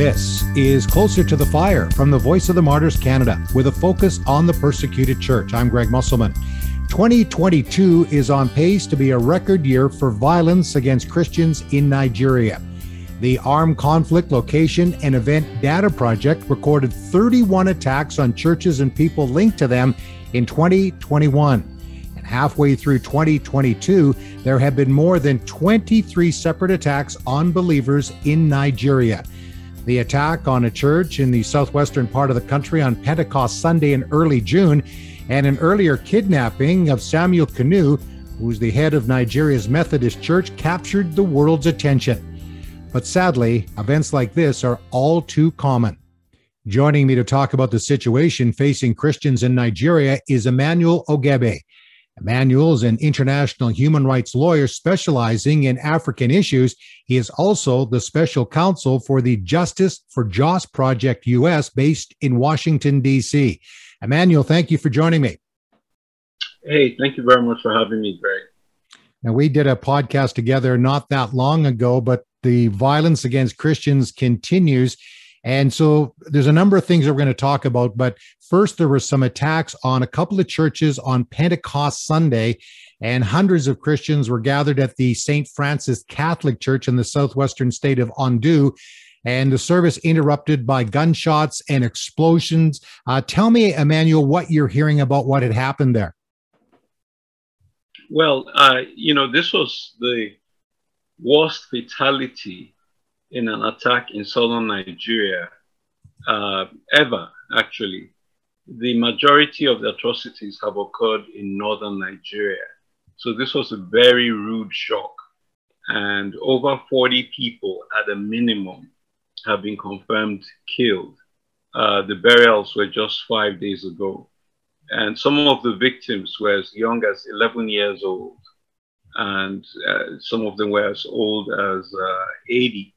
This is Closer to the Fire from the Voice of the Martyrs Canada with a focus on the persecuted church. I'm Greg Musselman. 2022 is on pace to be a record year for violence against Christians in Nigeria. The Armed Conflict Location and Event Data Project recorded 31 attacks on churches and people linked to them in 2021 And halfway through 2022, there have been more than 23 separate attacks on believers in Nigeria. The attack on a church in the southwestern part of the country on Pentecost Sunday in early June, and an earlier kidnapping of Samuel Kanu, who's the head of Nigeria's Methodist Church, captured the world's attention. But sadly, events like this are all too common. Joining me to talk about the situation facing Christians in Nigeria is Emmanuel Ogebe. Emmanuel is an international human rights lawyer specializing in African issues. He is also the special counsel for the Justice for Jos Project US based in Washington, D.C. Emmanuel, thank you for joining me. Hey, thank you very much for having me, Greg. Now, we did a podcast together not that long ago, but the violence against Christians continues. And so there's a number of things that we're going to talk about. But first, there were some attacks on a couple of churches on Pentecost Sunday, and hundreds of Christians were gathered at the St. Francis Catholic Church in the southwestern state of Ondo. And the service interrupted by gunshots and explosions. Uh, tell me, Emmanuel, what you're hearing about what had happened there. Well, uh, you know, this was the worst fatality in an attack in southern Nigeria uh, ever, actually. The majority of the atrocities have occurred in northern Nigeria. So this was a very rude shock. And over 40 people at a minimum have been confirmed killed. Uh, the burials were just five days ago. And some of the victims were as young as 11 years old. And uh, some of them were as old as uh, 80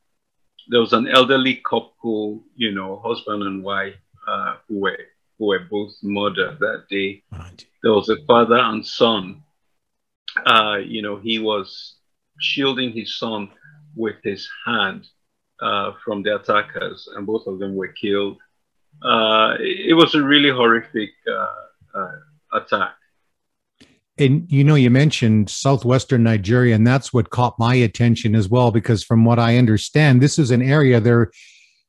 there was an elderly couple, you know, husband and wife, uh, who were who were both murdered that day. Right. There was a father and son. Uh, you know, he was shielding his son with his hand uh, from the attackers, and both of them were killed. Uh, it was a really horrific uh, uh, attack and you know you mentioned southwestern nigeria and that's what caught my attention as well because from what i understand this is an area there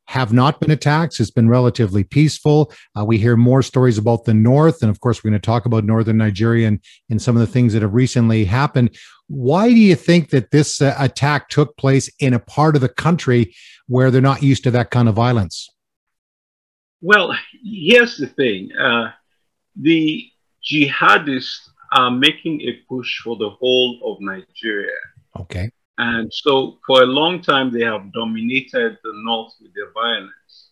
have not been attacks. It's been relatively peaceful. Uh, we hear more stories about the north and of course we're going to talk about northern nigeria and, and some of the things that have recently happened. Why do you think that this uh, attack took place in a part of the country where they're not used to that kind of violence? Well here's the thing uh, the jihadists are making a push for the whole of Nigeria. Okay. And so for a long time, they have dominated the north with their violence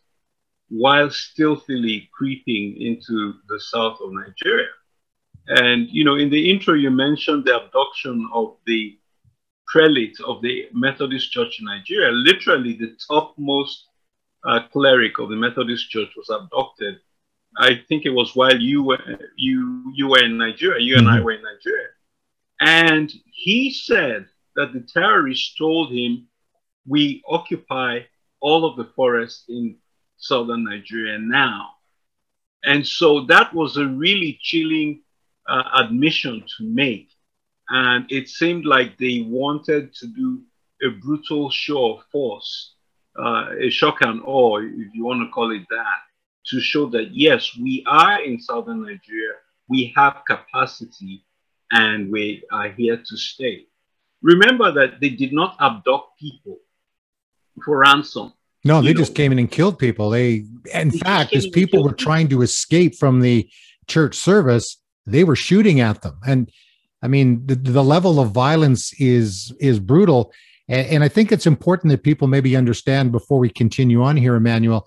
while stealthily creeping into the south of Nigeria. And, you know, in the intro, you mentioned the abduction of the prelate of the Methodist Church in Nigeria. Literally, the topmost uh, cleric of the Methodist Church was abducted I think it was while you were you you were in Nigeria, you and I mm-hmm. were in Nigeria, and he said that the terrorists told him, "We occupy all of the forest in southern Nigeria now," and so that was a really chilling uh, admission to make, and it seemed like they wanted to do a brutal show of force, uh, a shock and awe, if you want to call it that to show that yes, we are in southern Nigeria, we have capacity, and we are here to stay. Remember that they did not abduct people for ransom. No, they you just know, came in and killed people. They, in they fact, as people were trying to escape from the church service, they were shooting at them. And I mean, the, the level of violence is is brutal. And, and I think it's important that people maybe understand before we continue on here, Emmanuel,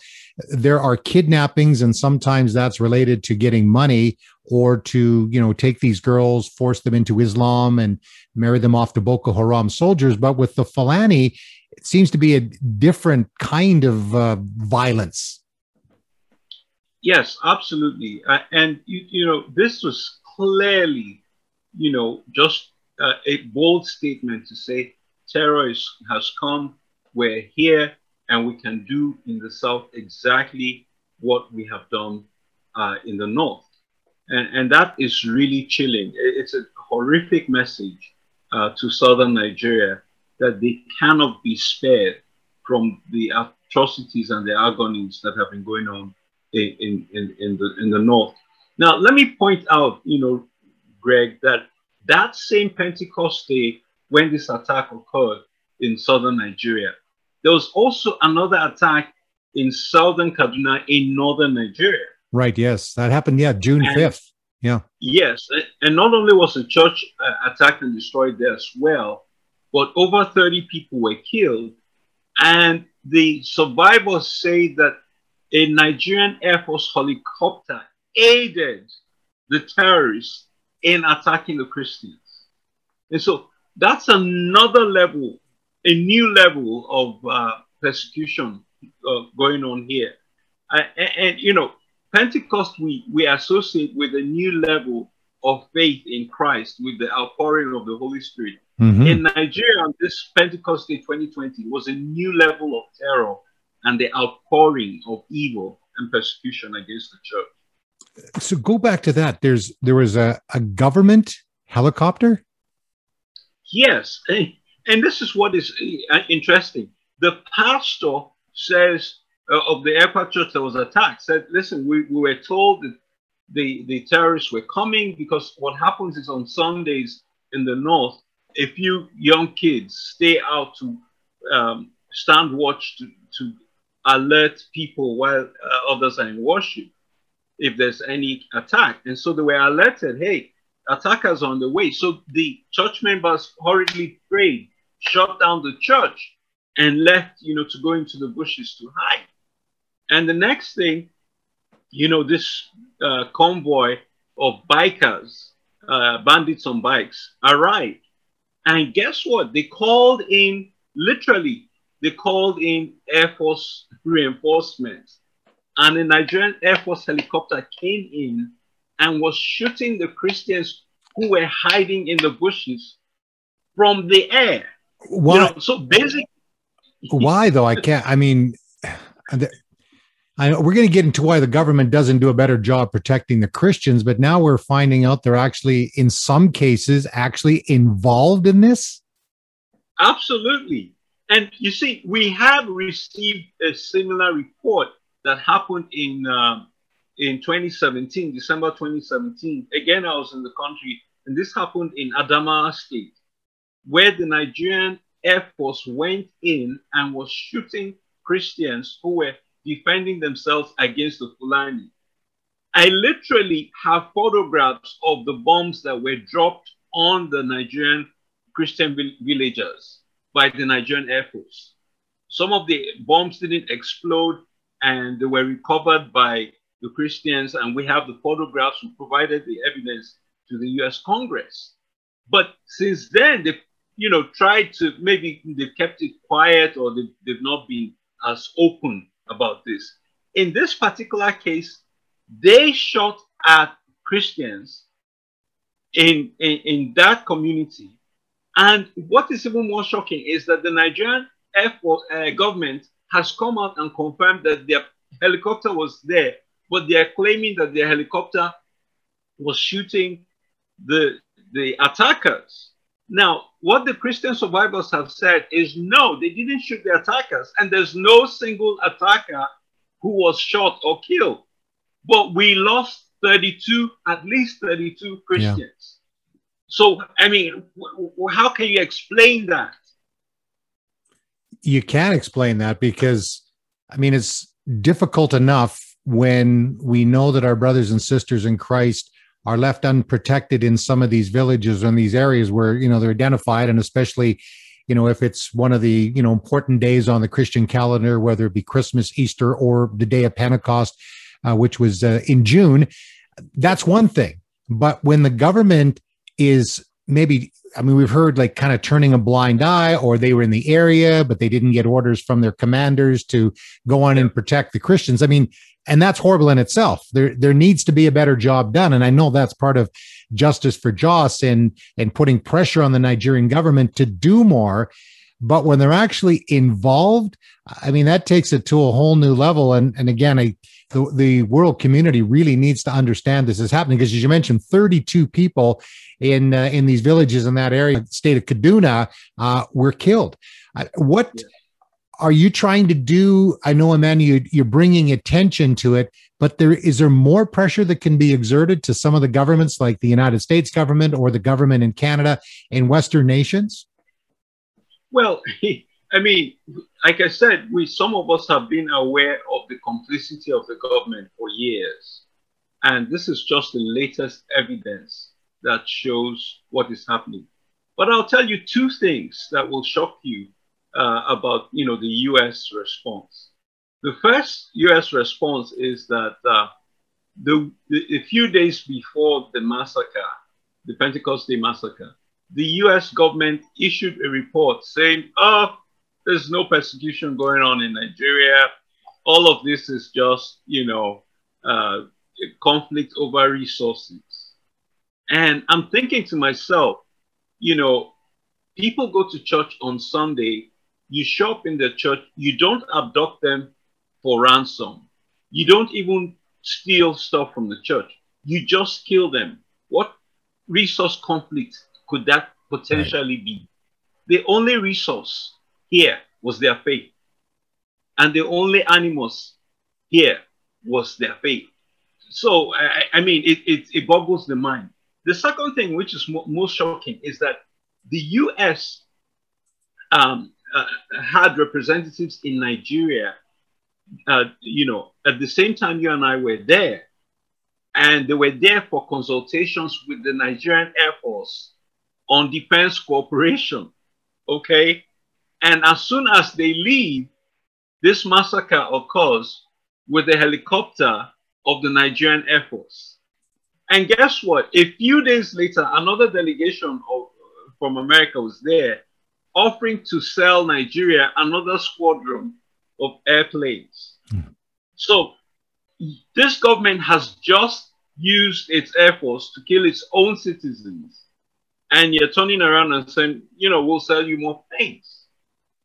there are kidnappings and sometimes that's related to getting money or to you know take these girls force them into islam and marry them off to boko haram soldiers. But with the fulani it seems to be a different kind of uh, violence. Yes absolutely. Uh, and you, you know this was clearly you know just uh, a bold statement to say terror has come. We're here and we can do in the South exactly what we have done uh, in the North. And, and that is really chilling. It's a horrific message uh, to Southern Nigeria that they cannot be spared from the atrocities and the agonies that have been going on in, in, in, the, in the North. Now, let me point out, you know, Greg, that that same Pentecost day when this attack occurred in southern Nigeria, there was also another attack in southern Kaduna in northern Nigeria. Right. Yes, that happened. Yeah, June fifth. Yeah. Yes, and not only was the church uh, attacked and destroyed there as well, but over thirty people were killed, and the survivors say that a Nigerian Air Force helicopter aided the terrorists in attacking the Christians. And so that's another level, a new level of uh, persecution uh, going on here. Uh, and, and, you know, Pentecost we, we associate with a new level of faith in Christ with the outpouring of the Holy Spirit. Mm-hmm. In Nigeria, this Pentecost Day 2020 was a new level of terror and the outpouring of evil and persecution against the church. So go back to that. There's there was a, a government helicopter. Yes, and this is what is uh, interesting. The pastor says uh, of the airport church that was attacked said, "Listen, we, we were told that the the terrorists were coming because what happens is on Sundays in the north, a few young kids stay out to um, stand watch to, to alert people while uh, others are in worship if there's any attack. And so they were alerted, hey, attackers on the way. So the church members hurriedly prayed, shut down the church, and left, you know, to go into the bushes to hide. And the next thing, you know, this uh, convoy of bikers, uh, bandits on bikes, arrived. And guess what? They called in literally they called in Air Force reinforcements. And a Nigerian Air Force helicopter came in and was shooting the Christians who were hiding in the bushes from the air. Why? You know, so basically, why though? I can't. I mean, I know we're going to get into why the government doesn't do a better job protecting the Christians, but now we're finding out they're actually, in some cases, actually involved in this. Absolutely. And you see, we have received a similar report that happened in uh, in 2017, December 2017. Again, I was in the country, and this happened in Adamawa State, where the Nigerian Air Force went in and was shooting Christians who were defending themselves against the Fulani. I literally have photographs of the bombs that were dropped on the Nigerian Christian villagers by the Nigerian Air Force. Some of the bombs didn't explode and they were recovered by the Christians, and we have the photographs who provided the evidence to the US Congress. But since then, they you know tried to maybe they've kept it quiet or they've, they've not been as open about this. In this particular case, they shot at Christians in, in, in that community and what is even more shocking is that the Nigerian Air Force uh, government has come out and confirmed that their helicopter was there, but they are claiming that their helicopter was shooting the, the attackers. Now, what the Christian survivors have said is no, they didn't shoot the attackers, and there's no single attacker who was shot or killed. But we lost 32, at least 32 Christians. Yeah. So, I mean, how can you explain that? You can't explain that because, I mean, it's difficult enough when we know that our brothers and sisters in Christ are left unprotected in some of these villages and these areas where, you know, they're identified. And especially you know if it's one of the you know important days on the christian calendar whether it be christmas easter or the day of pentecost uh, which was uh, in june that's one thing. But when the government is maybe I mean, we've heard like kind of turning a blind eye, or they were in the area, but they didn't get orders from their commanders to go on and protect the Christians. I mean, and that's horrible in itself. There, there needs to be a better job done, and I know that's part of justice for Jos and and putting pressure on the Nigerian government to do more. but when they're actually involved, I mean, that takes it to a whole new level. And, and again, I, the, the world community really needs to understand this is happening because as you mentioned, 32 people in, uh, in these villages in that area, state of Kaduna, uh, were killed. Uh, what yeah. are you trying to do? I know, Emmanuel, you, you're bringing attention to it but there is there more pressure that can be exerted to some of the governments like the United States government or the government in Canada in Western nations? Well, I mean, like I said, we some of us have been aware of the complicity of the government for years. And this is just the latest evidence that shows what is happening. But I'll tell you two things that will shock you uh, about, you know, the U.S. response. The first U.S. response is that uh, the, the, a few days before the massacre, the Pentecost Day massacre, the U.S. government issued a report saying, "Oh, there's no persecution going on in Nigeria. All of this is just, you know, uh, conflict over resources." And I'm thinking to myself, you know, people go to church on Sunday. You shop in the church. You don't abduct them for ransom. You don't even steal stuff from the church. You just kill them. What resource conflict could that potentially right. be? The only resource here was their faith. And the only animals here was their faith. So, I, I mean, it, it, it, boggles the mind. The second thing, which is mo- most shocking, is that the US um, uh, had representatives in Nigeria uh, you know, at the same time you and I were there, and they were there for consultations with the Nigerian Air Force on defense cooperation. Okay. And as soon as they leave, this massacre occurs with the helicopter of the Nigerian Air Force. And guess what? A few days later, another delegation of, from America was there offering to sell Nigeria another squadron of airplanes. Mm. So this government has just used its air force to kill its own citizens. And you're turning around and saying, you know, we'll sell you more planes.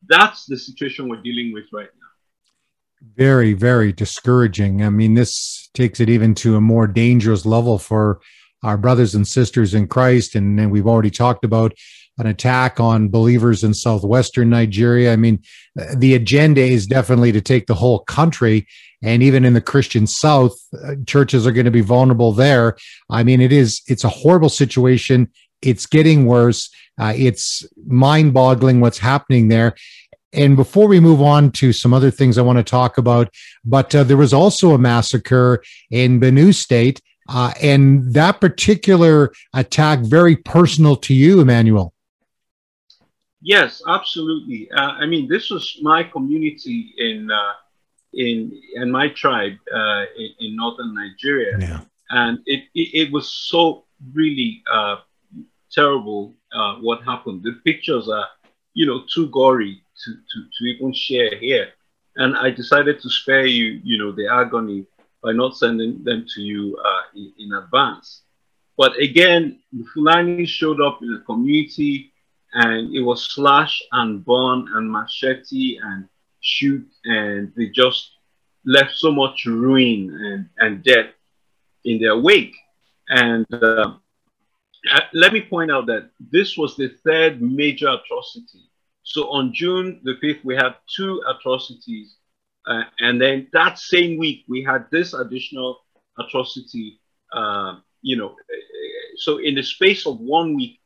That's the situation we're dealing with right now. Very, very discouraging. I mean, this takes it even to a more dangerous level for our brothers and sisters in Christ. And, and we've already talked about an attack on believers in southwestern Nigeria. I mean, the agenda is definitely to take the whole country. And even in the Christian South, uh, churches are going to be vulnerable there. I mean, it is, it's a horrible situation. It's getting worse. Uh, it's mind boggling what's happening there. And before we move on to some other things I want to talk about, but uh, there was also a massacre in Benue State. Uh, and that particular attack very personal to you, Emmanuel. Yes, absolutely. Uh, I mean, this was my community in uh, in and my tribe uh, in, in, northern Nigeria, yeah. and it, it, it was so really uh, terrible uh, what happened. The pictures are you know too gory to, to to even share here, and I decided to spare you you know the agony by not sending them to you uh, in, in advance. But again, the Fulani showed up in the community and it was slash and burn and machete and shoot and they just left so much ruin and, and death in their wake and uh, uh let me point out that this was the third major atrocity so on june the 5th we had two atrocities uh, and then that same week we had this additional atrocity uh, you know so in the space of one week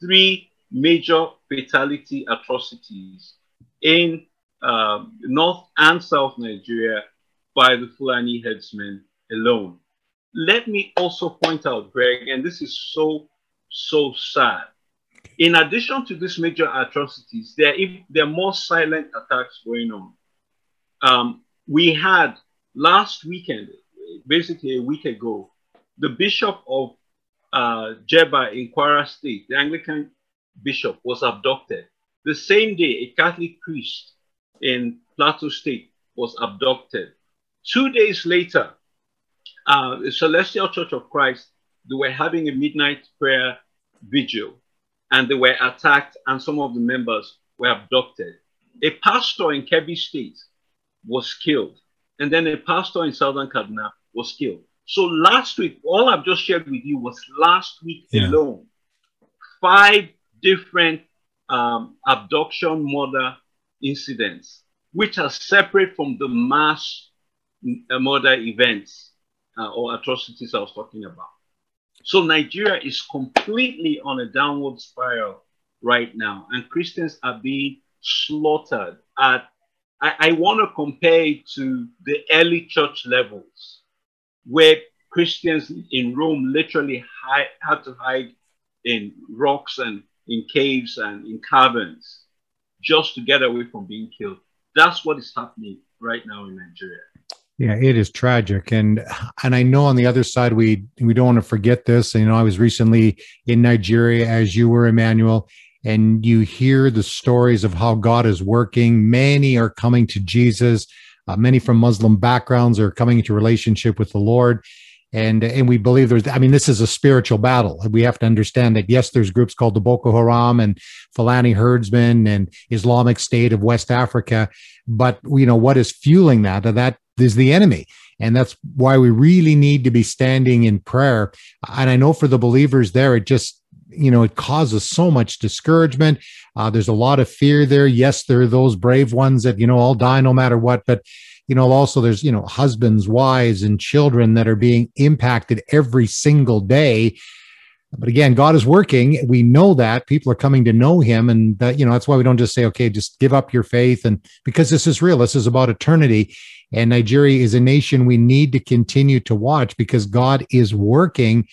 three major fatality atrocities in uh, North and South Nigeria by the Fulani herdsmen alone. Let me also point out, Greg, and this is so, so sad. In addition to these major atrocities, there, there are more silent attacks going on. Um, we had last weekend, basically a week ago, the Bishop of uh, Jebba in Kwara State, the Anglican bishop was abducted. The same day, a Catholic priest in Plateau State was abducted. Two days later, uh, the Celestial Church of Christ, they were having a midnight prayer vigil and they were attacked and some of the members were abducted. A pastor in Kebbi State was killed. And then a pastor in Southern Kaduna was killed. So last week, all I've just shared with you was last week yeah. alone. Five different um, abduction murder incidents, which are separate from the mass uh, murder events uh, or atrocities I was talking about. So Nigeria is completely on a downward spiral right now, and Christians are being slaughtered at. I, I want to compare it to the early church levels, where Christians in Rome literally hide, had to hide in rocks and in caves and in caverns just to get away from being killed. That's what is happening right now in Nigeria. Yeah, it is tragic, and and I know on the other side we we don't want to forget this. You know, I was recently in Nigeria, as you were, Emmanuel, and you hear the stories of how God is working. Many are coming to Jesus. Uh, many from Muslim backgrounds are coming into relationship with the Lord, and and we believe there's i mean this is a spiritual battle we have to understand that yes there's groups called the boko haram and fulani herdsmen and islamic state of west africa but you know what is fueling that that is the enemy. And that's why we really need to be standing in prayer. And i know for the believers there it just you know it causes so much discouragement. Uh, there's a lot of fear there. Yes there are those brave ones that you know all die no matter what. But you know also there's you know husbands wives and children that are being impacted every single day. But again god is working. We know that. People are coming to know him. And that you know that's why we don't just say okay just give up your faith. And because this is real this is about eternity and nigeria is a nation we need to continue to watch because god is working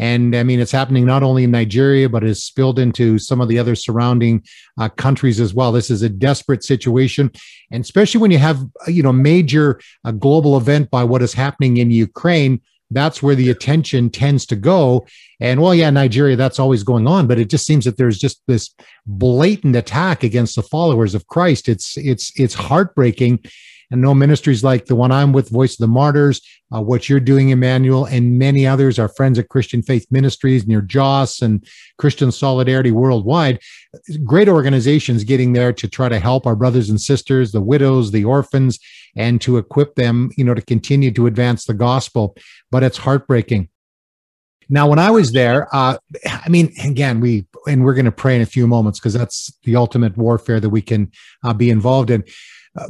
and I mean, it's happening not only in Nigeria, but it's spilled into some of the other surrounding uh, countries as well. This is a desperate situation. And especially when you have, you know, major uh, global event by what is happening in Ukraine, that's where the attention tends to go. And well, yeah, Nigeria, that's always going on, but it just seems that there's just this blatant attack against the followers of Christ. It's it's it's heartbreaking and no ministries like the one I'm with, Voice of the Martyrs, uh, what you're doing, Emmanuel, and many others, our friends at Christian Faith Ministries near Jos and Christian Solidarity Worldwide, great organizations getting there to try to help our brothers and sisters, the widows, the orphans, and to equip them, you know, to continue to advance the gospel. But it's heartbreaking. Now, when I was there, uh, I mean, again, we and we're going to pray in a few moments because that's the ultimate warfare that we can uh, be involved in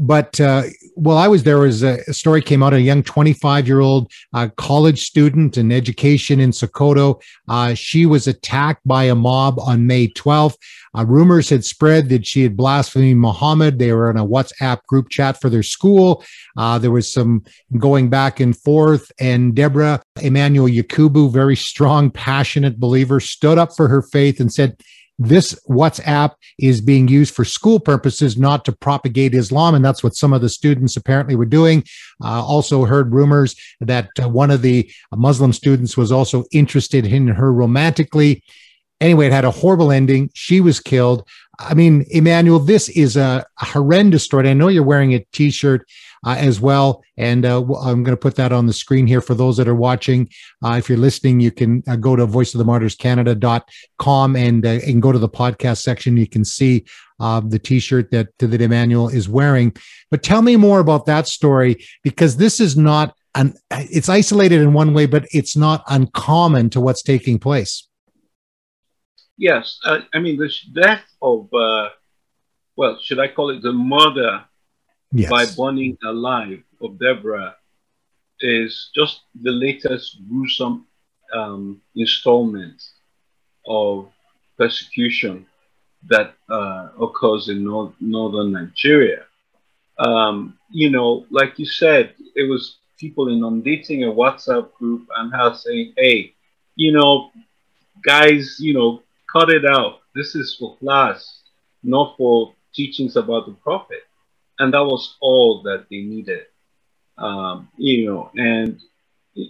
but uh, while I was there, was a, story came out. A young 25 year old uh, college student in education in Sokoto. Uh, she was attacked by a mob on May 12th. Uh, rumors had spread that she had blasphemed Muhammad. They were in a WhatsApp group chat for their school. Uh, there was some going back and forth, and Deborah Emmanuel Yakubu, very strong, passionate believer, stood up for her faith and said, this WhatsApp is being used for school purposes, not to propagate Islam. And that's what some of the students apparently were doing. Uh, also heard rumors that uh, one of the Muslim students was also interested in her romantically. Anyway, it had a horrible ending. She was killed. I mean, Emmanuel, this is a, horrendous story. I know you're wearing a t-shirt uh, as well. And uh, I'm going to put that on the screen here for those that are watching. Uh, if you're listening, you can uh, go to voiceofthemartyrscanada.com and, uh, and go to the podcast section. You can see uh, the t-shirt that, that Emmanuel is wearing. But tell me more about that story because this is not an, it's isolated in one way, but it's not uncommon to what's taking place. Yes, I mean the death of well, should I call it the murder yes. by burning alive of Deborah is just the latest gruesome um, installment of persecution that uh, occurs in nor- northern Nigeria. Um, you know, like you said, it was people inundating a WhatsApp group and her saying, hey, you know, guys, you know, cut it out. This is for class, not for teachings about the prophet and that was all that they needed. Um, you know, and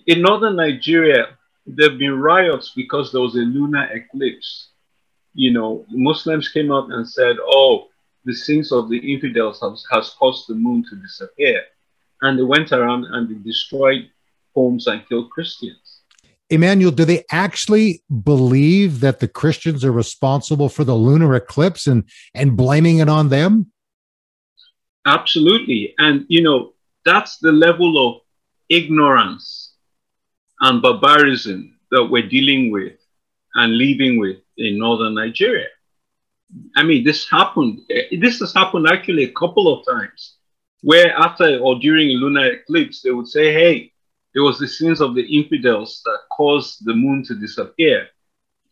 in northern Nigeria, there have been riots because there was a lunar eclipse. You know, Muslims came out and said, "Oh, the sins of the infidels has, has caused the moon to disappear," and they went around and they destroyed homes and killed Christians. Emmanuel, do they actually believe that the Christians are responsible for the lunar eclipse and and blaming it on them? Absolutely. And you know, that's the level of ignorance and barbarism that we're dealing with and living with in northern Nigeria. I mean, this happened. This has happened actually a couple of times, where after or during a lunar eclipse, they would say, "Hey, it was the sins of the infidels that caused the moon to disappear,"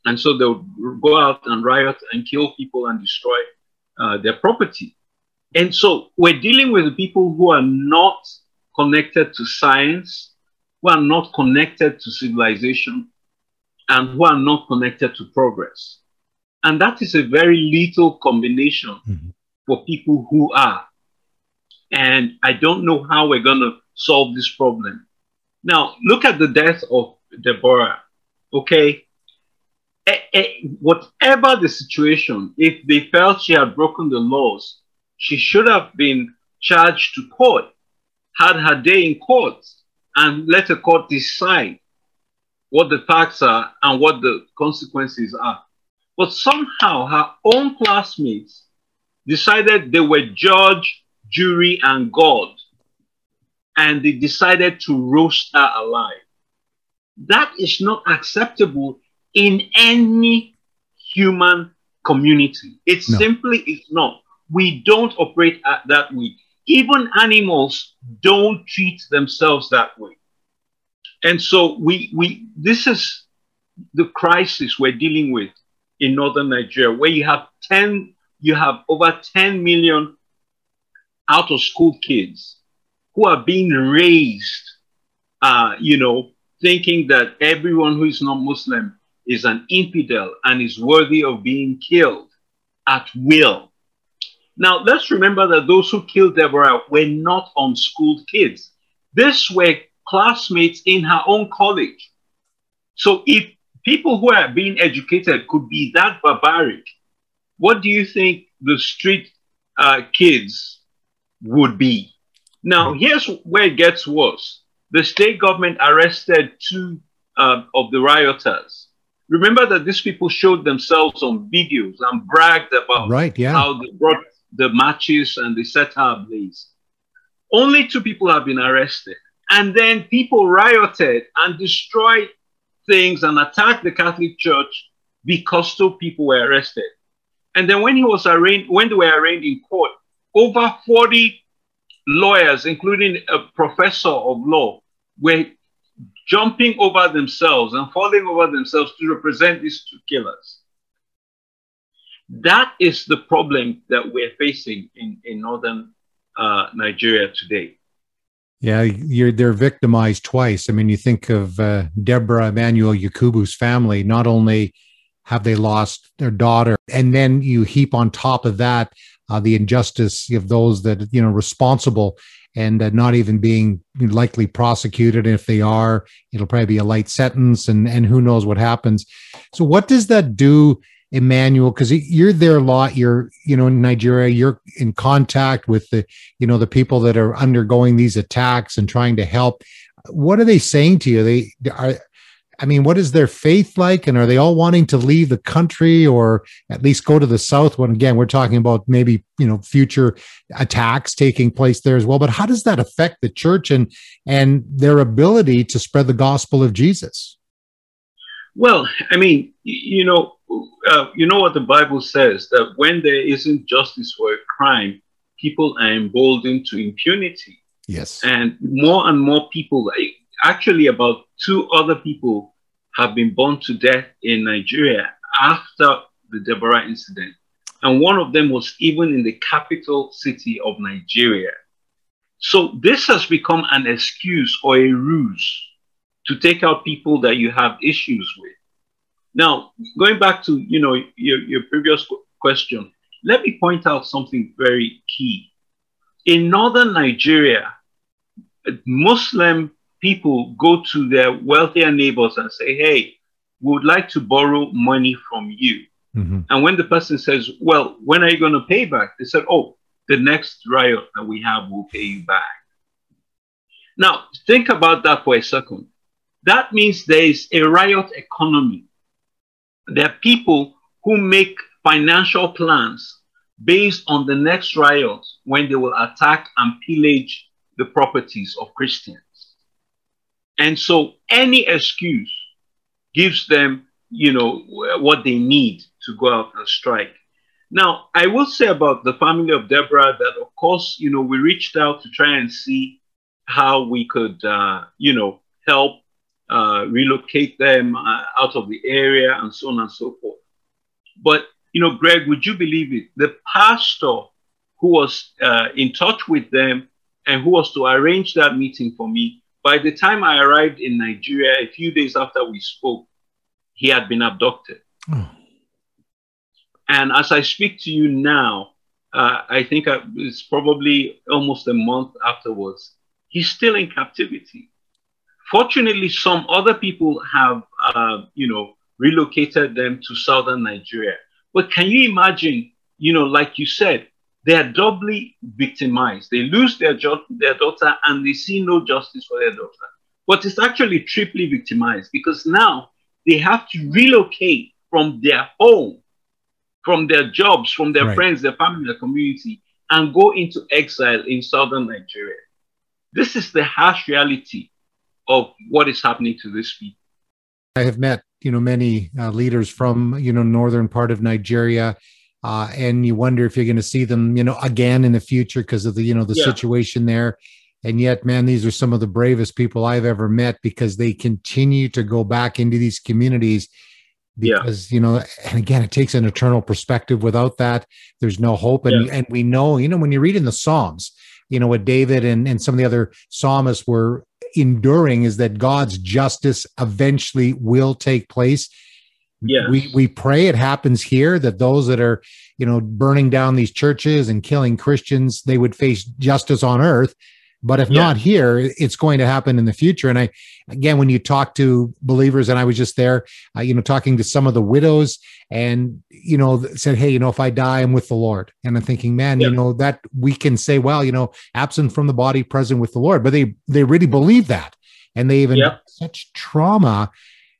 and so they would go out and riot and kill people and destroy uh, their property. And so we're dealing with people who are not connected to science, who are not connected to civilization, and who are not connected to progress. And that is a very little combination mm-hmm. for people who are. And I don't know how we're going to solve this problem. Now, look at the death of Deborah. Okay. Eh, eh, whatever the situation, if they felt she had broken the laws, she should have been charged to court, had her day in court, and let the court decide what the facts are and what the consequences are. But somehow her own classmates decided they were judge, jury, and God. And they decided to roast her alive. That is not acceptable in any human community. It no. simply is not. We don't operate that way. Even animals don't treat themselves that way. And so we we this is the crisis we're dealing with in northern Nigeria, where you have 10, you have over 10 million out of school kids who are being raised, uh, you know, thinking that everyone who is not Muslim is an infidel and is worthy of being killed at will. Now, let's remember that those who killed Deborah were not unschooled kids. These were classmates in her own college. So if people who are being educated could be that barbaric, what do you think the street uh, kids would be? Now, here's where it gets worse. The state government arrested two uh, of the rioters. Remember that these people showed themselves on videos and bragged about right, yeah. how they brought the matches and they set her ablaze. Only two people have been arrested. And then people rioted and destroyed things and attacked the Catholic Church because two people were arrested. And then when he was arraigned, when they were arraigned in court, over 40 lawyers, including a professor of law, were jumping over themselves and falling over themselves to represent these two killers. That is the problem that we're facing in, in northern uh, Nigeria today. Yeah, you're they're victimized twice. I mean, you think of uh, Deborah Emmanuel Yakubu's family. Not only have they lost their daughter, and then you heap on top of that uh, the injustice of those that you know responsible and uh, not even being likely prosecuted. And if they are, it'll probably be a light sentence, and and who knows what happens. So, what does that do? Emmanuel, because you're there a lot. You're, you know, in Nigeria. You're in contact with the, you know, the people that are undergoing these attacks and trying to help. What are they saying to you? They are. I mean, what is their faith like? And are they all wanting to leave the country or at least go to the south? When again, we're talking about maybe you know future attacks taking place there as well. But how does that affect the church and and their ability to spread the gospel of Jesus? Well, I mean, you know, uh, you know what the Bible says that when there isn't justice for a crime, people are emboldened to impunity. Yes. And more and more people, actually, about two other people have been burned to death in Nigeria after the Deborah incident. And one of them was even in the capital city of Nigeria. So this has become an excuse or a ruse to take out people that you have issues with. Now, going back to you know your, your previous question, let me point out something very key. In northern Nigeria, Muslim people go to their wealthier neighbors and say, "Hey, we would like to borrow money from you." Mm-hmm. And when the person says, "Well, when are you going to pay back?" They said, "Oh, the next riot that we have will pay you back." Now, think about that for a second. that means there is a riot economy. There are people who make financial plans based on the next riot when they will attack and pillage the properties of Christians. And so any excuse gives them, you know, what they need to go out and strike. Now, I will say about the family of Deborah that, of course, you know, we reached out to try and see how we could, uh, you know, help uh, relocate them uh, out of the area and so on and so forth. But, you know, Greg, would you believe it? The pastor who was uh, in touch with them and who was to arrange that meeting for me, by the time I arrived in Nigeria, a few days after we spoke, he had been abducted. Oh. And as I speak to you now, uh, I think it's probably almost a month afterwards, he's still in captivity. Fortunately, some other people have, uh, you know, relocated them to southern Nigeria. But can you imagine, you know, like you said, they are doubly victimized. They lose their, jo- their daughter and they see no justice for their daughter. But it's actually triply victimized because now they have to relocate from their home, from their jobs, from their right. friends, their family, their community, and go into exile in southern Nigeria. This is the harsh reality of what is happening to this people. I have met, you know, many uh, leaders from, you know, northern part of Nigeria, uh, and you wonder if you're going to see them, you know, again in the future because of the, you know, the yeah. situation there. And yet, man, these are some of the bravest people I've ever met because they continue to go back into these communities because yeah. you know and again it takes an eternal perspective without that there's no hope and yeah. and we know you know when you read in the psalms you know what david and, and some of the other psalmists were enduring is that god's justice eventually will take place. Yeah. We we pray it happens here that those that are you know burning down these churches and killing christians they would face justice on earth but if yeah. not here, it's going to happen in the future. And I, again, when you talk to believers, and I was just there, uh, you know, talking to some of the widows, and you know, said, "Hey, you know, if I die, I'm with the Lord." And I'm thinking, man, yeah. you know, that we can say, well, you know, absent from the body, present with the Lord. But they they really believe that, and they even yeah. such trauma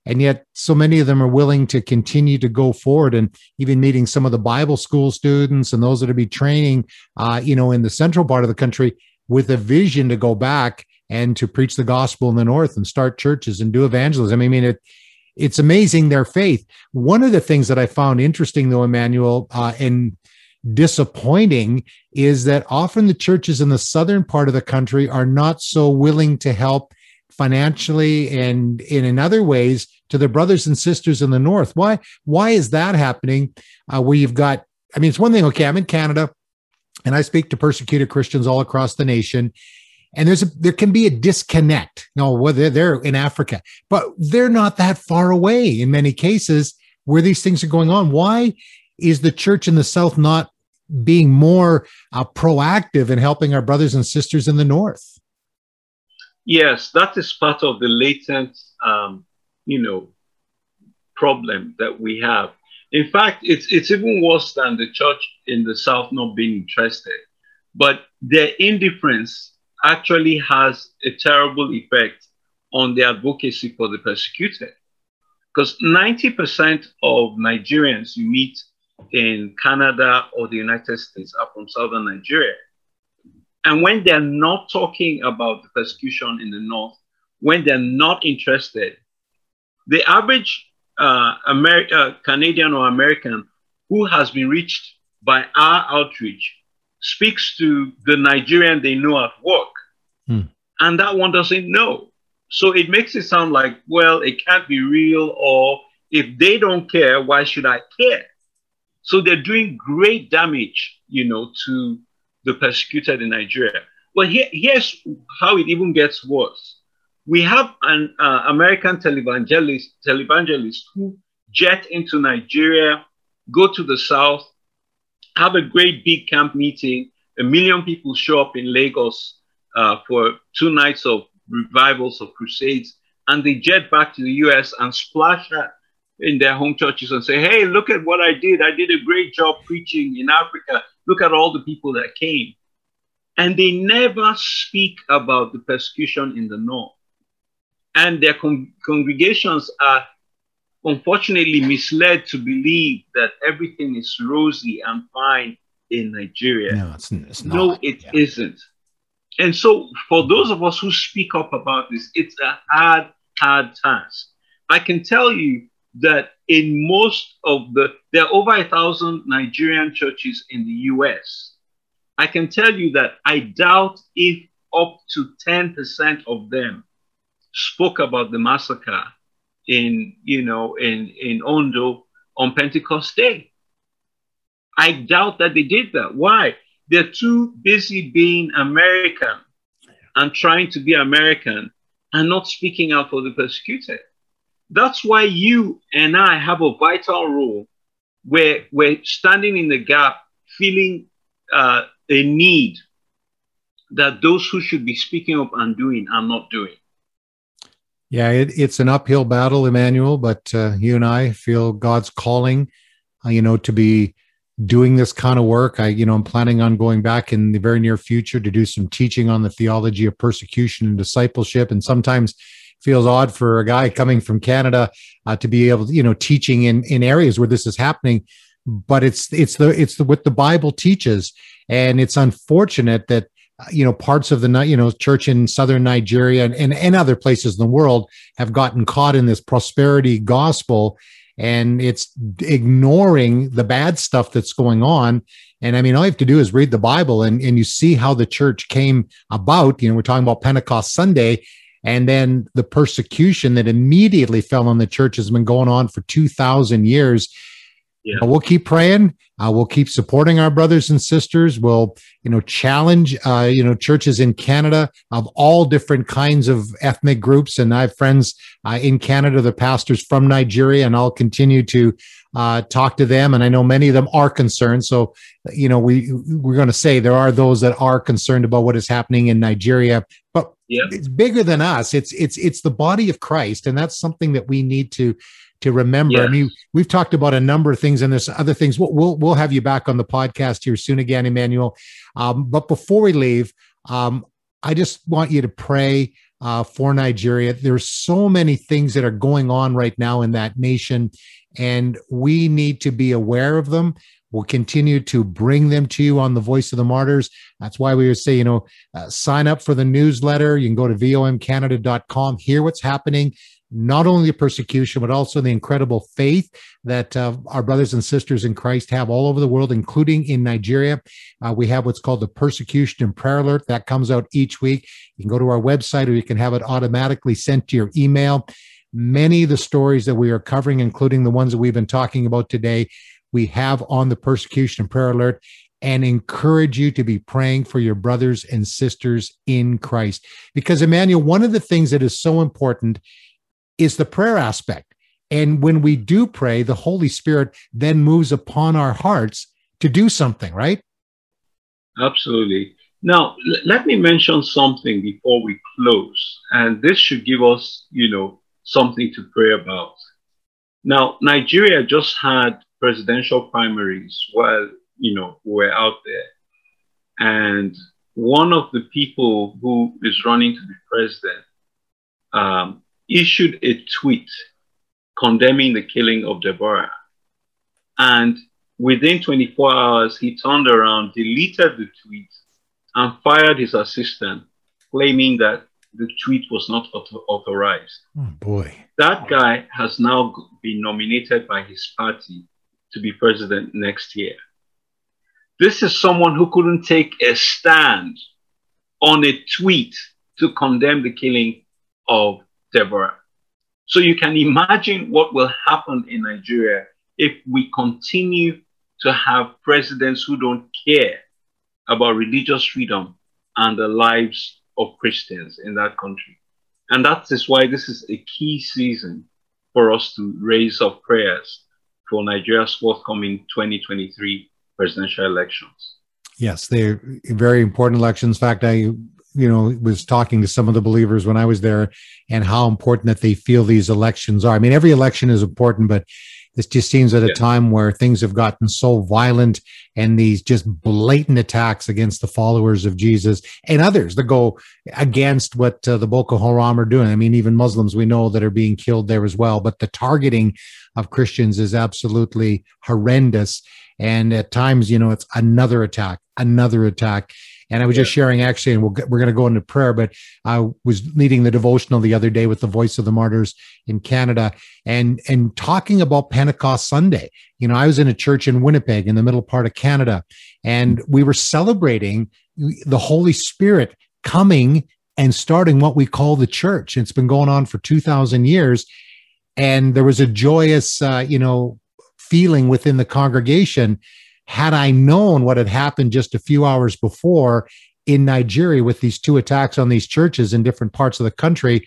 and yet so many of them are willing to continue to go forward and even meeting some of the bible school students and those that are be training uh, you know in the central part of the country with a vision to go back and to preach the gospel in the north and start churches and do evangelism. I mean, it it's amazing their faith. One of the things that I found interesting, though, Emmanuel, uh, and disappointing is that often the churches in the southern part of the country are not so willing to help financially and, and in other ways to their brothers and sisters in the north. Why? Why is that happening? Uh, where you've got, I mean, it's one thing. Okay, I'm in Canada and I speak to persecuted Christians all across the nation. And there's a there can be a disconnect. No, whether they're in Africa, but they're not that far away in many cases where these things are going on. Why is the church in the South not being more uh, proactive in helping our brothers and sisters in the North? Yes, that is part of the latent, um, you know, problem that we have. In fact, it's it's even worse than the church in the south not being interested. But their indifference actually has a terrible effect on the advocacy for the persecuted. Because 90% of Nigerians you meet in Canada or the United States are from southern Nigeria. And when they're not talking about the persecution in the north, when they're not interested, the average uh, Ameri- uh, Canadian or American who has been reached by our outreach speaks to the Nigerian they know at work. Hmm. And that one doesn't know. So it makes it sound like, well, it can't be real, or if they don't care, why should I care? So they're doing great damage, you know, to the persecuted in Nigeria. But here, here's how it even gets worse we have an uh, American televangelist, televangelist who jet into Nigeria, go to the south, have a great big camp meeting. A million people show up in Lagos uh, for two nights of revivals of crusades, and they jet back to the US and splash that in their home churches and say, Hey, look at what I did. I did a great job preaching in Africa. Look at all the people that came. And they never speak about the persecution in the north. And their con- congregations are unfortunately misled to believe that everything is rosy and fine in Nigeria. No, it's, it's not. No, it yeah. not And so, for those of us who speak up about this, it's a hard, hard task. I can tell you that in most of the, there are over a thousand Nigerian churches in the US. I can tell you that I doubt if up to 10% of them spoke about the massacre in, you know, in, in Ondo on Pentecost Day. I doubt that they did that. Why? They're too busy being American and trying to be American and not speaking out for the persecuted. That's why you and I have a vital role where we're standing in the gap, feeling uh, a need that those who should be speaking up and doing are not doing. Yeah, it, it's an uphill battle, Emmanuel, but uh, you and I feel God's calling, uh, you know, to be doing this kind of work. I, you know, I'm planning on going back in the very near future to do some teaching on the theology of persecution and discipleship. And sometimes feels odd for a guy coming from Canada uh, to be able to, you know, teaching in in areas where this is happening. But it's it's the it's the what the Bible teaches, and it's unfortunate that you know parts of the you know church in southern Nigeria and, and and other places in the world have gotten caught in this prosperity gospel, and it's ignoring the bad stuff that's going on. And I mean, all you have to do is read the Bible and, and you see how the church came about. You know, we're talking about Pentecost Sunday, and then the persecution that immediately fell on the church has been going on for 2,000 years. Yeah. We'll keep praying. Uh, we'll keep supporting our brothers and sisters. We'll, you know, challenge, uh, you know, churches in Canada of all different kinds of ethnic groups. And I have friends uh, in Canada, the pastors from Nigeria, and I'll continue to uh, talk to them. And I know many of them are concerned. So, you know, we we're going to say there are those that are concerned about what is happening in Nigeria, but it's bigger than us. It's it's it's the body of Christ, and that's something that we need to to remember. Yes. I mean, we've talked about a number of things, and there's other things. We'll we'll, we'll have you back on the podcast here soon again, Emmanuel. Um, but before we leave, um, I just want you to pray uh, for Nigeria. There's so many things that are going on right now in that nation, and we need to be aware of them. We'll continue to bring them to you on the Voice of the Martyrs. That's why we would say, you know, uh, sign up for the newsletter. You can go to vomcanada.com, hear what's happening, not only the persecution, but also the incredible faith that uh, our brothers and sisters in Christ have all over the world, including in Nigeria. Uh, we have what's called the Persecution and Prayer Alert that comes out each week. You can go to our website or you can have it automatically sent to your email. Many of the stories that we are covering, including the ones that we've been talking about today, we have on the persecution and prayer alert and encourage you to be praying for your brothers and sisters in Christ. Because, Emmanuel, one of the things that is so important is the prayer aspect. And when we do pray, the Holy Spirit then moves upon our hearts to do something, right? Absolutely. Now, l- let me mention something before we close. And this should give us, you know, something to pray about. Now, Nigeria just had presidential primaries while you know we're out there, and one of the people who is running to be president um, issued a tweet condemning the killing of Deborah, and within 24 hours he turned around, deleted the tweet, and fired his assistant, claiming that the tweet was not author- authorized. Oh boy. That guy has now been nominated by his party to be president next year. This is someone who couldn't take a stand on a tweet to condemn the killing of Deborah. So you can imagine what will happen in Nigeria if we continue to have presidents who don't care about religious freedom and the lives of Christians in that country. And that is why this is a key season for us to raise up prayers for Nigeria's forthcoming 2023 presidential elections. Yes, they're very important elections. In fact, I you know was talking to some of the believers when I was there and how important that they feel these elections are. I mean, every election is important, but This just seems at a time where things have gotten so violent and these just blatant attacks against the followers of Jesus and others that go against what uh, the Boko Haram are doing. I mean, even Muslims we know that are being killed there as well. But the targeting of Christians is absolutely horrendous. And at times, you know, it's another attack, another attack. And I was just sharing actually, and we we are going to go into prayer, but I was leading the devotional the other day with the Voice of the Martyrs in Canada and, and talking about Pentecost Sunday. You know, I was in a church in Winnipeg in the middle part of Canada, and we were celebrating the Holy Spirit coming and starting what we call the church. It's been going on for 2,000 years. And there was a joyous, uh, you know, feeling within the congregation had I known what had happened just a few hours before in Nigeria with these two attacks on these churches in different parts of the country,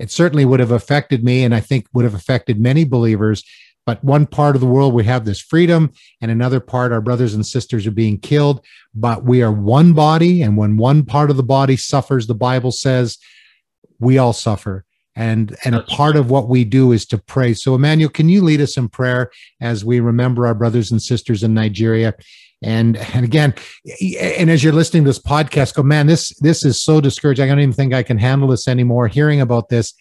it certainly would have affected me and I think would have affected many believers. But one part of the world, we have this freedom, and another part, our brothers and sisters are being killed. But we are one body, and when one part of the body suffers, the Bible says we all suffer and and a part of what we do is to pray. So emmanuel can you lead us in prayer as we remember our brothers and sisters in nigeria? And and again and as you're listening to this podcast go man this this is so discouraging. I don't even think i can handle this anymore hearing about this.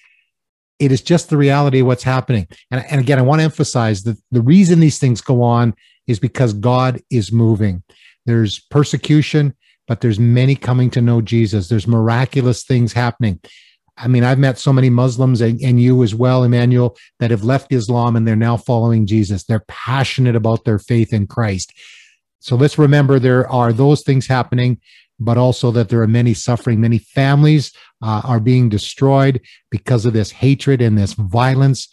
It is just the reality of what's happening. And, and again i want to emphasize that the reason these things go on is because god is moving. There's persecution but there's many coming to know jesus. There's miraculous things happening I mean, I've met so many Muslims and, and, you as well, Emmanuel, that have left Islam and they're now following Jesus. They're passionate about their faith in Christ. So let's remember there are those things happening, but also that there are many suffering. Many families uh, are being destroyed because of this hatred and this violence.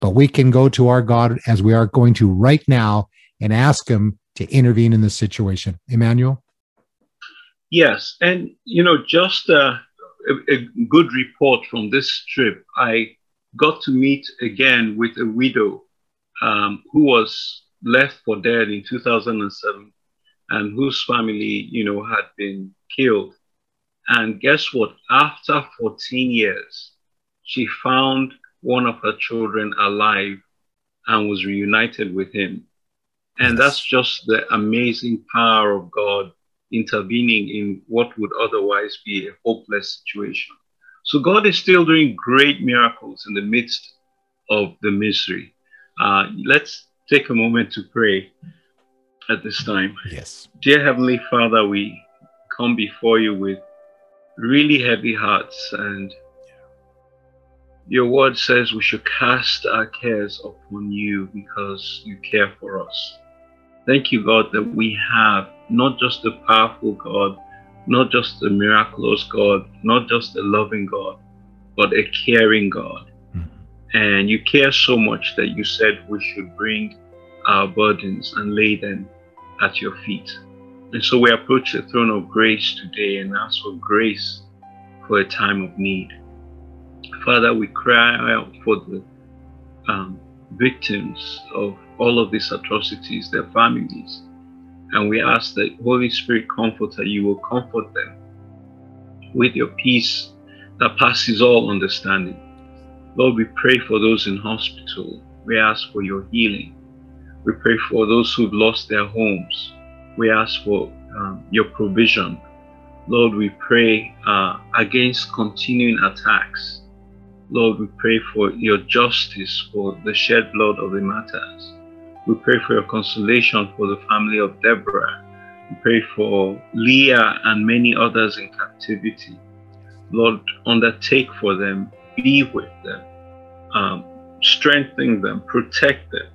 But we can go to our God as we are going to right now and ask Him to intervene in this situation. Emmanuel? Yes. And, you know, just uh, a, a good report from this trip, I got to meet again with a widow um, who was left for dead in 2007 and whose family, you know, had been killed. And guess what? After 14 years, she found one of her children alive and was reunited with him. And that's just the amazing power of God intervening in what would otherwise be a hopeless situation. So God is still doing great miracles in the midst of the misery. Uh, let's take a moment to pray at this time. Yes. Dear Heavenly Father, we come before you with really heavy hearts and your word says we should cast our cares upon you because you care for us. Thank you, God, that we have not just a powerful God, not just a miraculous God, not just a loving God, but a caring God. Mm-hmm. And you care so much that you said we should bring our burdens and lay them at your feet. And so we approach the throne of grace today and ask for grace for a time of need. Father, we cry out for the um, victims of all of these atrocities, their families. And we ask that Holy Spirit Comforter, you will comfort them with your peace that passes all understanding. Lord, we pray for those in hospital. We ask for your healing. We pray for those who've lost their homes. We ask for um, your provision. Lord, we pray uh, against continuing attacks. Lord, we pray for your justice for the shed blood of the martyrs. We pray for your consolation for the family of Deborah. We pray for Leah and many others in captivity. Lord, undertake for them, be with them, um, strengthen them, protect them,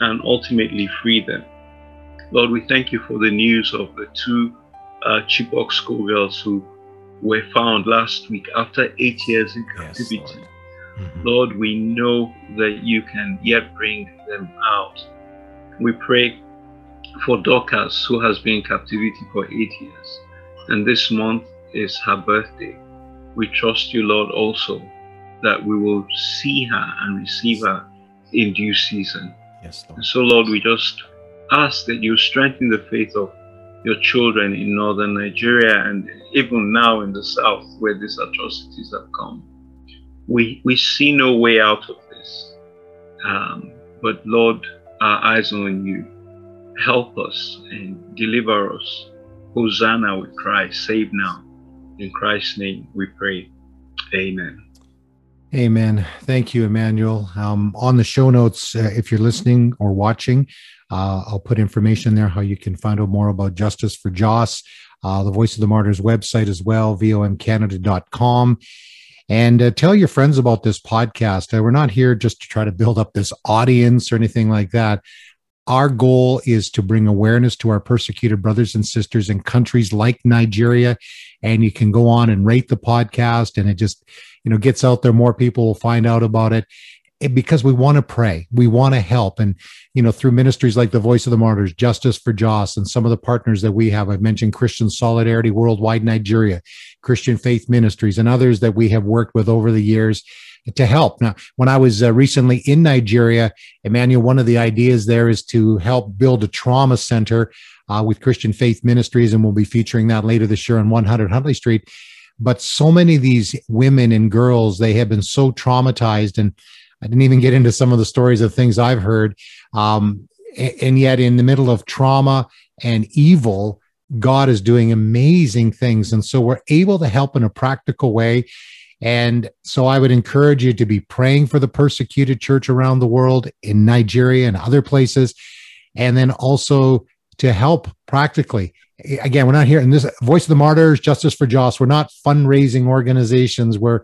and ultimately free them. Lord, we thank you for the news of the two uh, Chibok schoolgirls who were found last week after eight years in captivity. Yes, Lord. Mm-hmm. Lord, we know that you can yet bring them out. We pray for Dorcas, who has been in captivity for eight years, and this month is her birthday. We trust you, Lord, also that we will see her and receive her in due season. Yes, Lord. And so, Lord, we just ask that you strengthen the faith of your children in northern Nigeria and even now in the south where these atrocities have come. We, we see no way out of this. Um, But Lord, our eyes on you. Help us and deliver us. Hosanna, we cry, save now. In Christ's name we pray. Amen. Amen. Thank you, Emmanuel. Um, on the show notes, uh, if you're listening or watching, uh, I'll put information there how you can find out more about Justice for Jos, uh, the Voice of the Martyrs website as well, vomcanada.com. And uh, tell your friends about this podcast. Uh, we're not here just to try to build up this audience or anything like that. Our goal is to bring awareness to our persecuted brothers and sisters in countries like Nigeria. And you can go on and rate the podcast, and it just, you know, gets out there. More people will find out about it because we want to pray, we want to help, and you know through ministries like the Voice of the Martyrs, Justice for Jos, and some of the partners that we have. I've mentioned Christian Solidarity Worldwide Nigeria, Christian Faith Ministries, and others that we have worked with over the years to help. Now, when I was uh, recently in Nigeria, Emmanuel, one of the ideas there is to help build a trauma center uh, with Christian Faith Ministries, and we'll be featuring that later this year on 100 Huntley Street. But so many of these women and girls, they have been so traumatized and I didn't even get into some of the stories of things I've heard. Um, and yet, in the middle of trauma and evil, God is doing amazing things. And so we're able to help in a practical way. And so I would encourage you to be praying for the persecuted church around the world in Nigeria and other places. And then also to help practically. Again, we're not here in this Voice of the Martyrs, Justice for Jos. We're not fundraising organizations. We're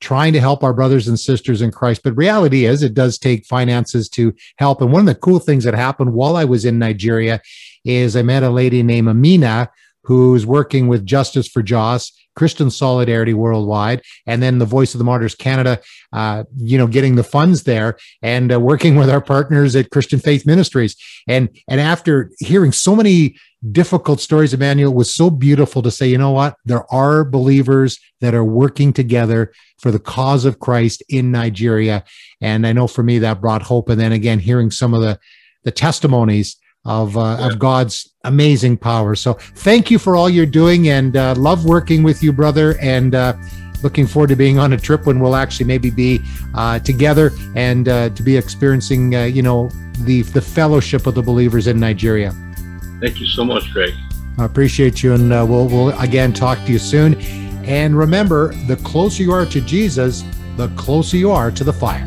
trying to help our brothers and sisters in Christ. But reality is, it does take finances to help. And one of the cool things that happened while I was in Nigeria is I met a lady named Amina who's working with Justice for Jos, Christian Solidarity Worldwide, and then the Voice of the Martyrs Canada, uh, you know, getting the funds there and uh, working with our partners at Christian Faith Ministries. And and after hearing so many difficult stories, Emmanuel, was so beautiful to say, you know what? There are believers that are working together for the cause of Christ in Nigeria. And I know for me that brought hope. And then again, hearing some of the, the testimonies of, uh, yeah. of God's amazing power. So thank you for all you're doing and uh, love working with you, brother. And, uh, looking forward to being on a trip when we'll actually maybe be uh, together and uh, to be experiencing, uh, you know, the the fellowship of the believers in Nigeria. Thank you so much, Greg. I appreciate you, and uh, we'll we'll again talk to you soon. And remember, the closer you are to Jesus, the closer you are to the fire.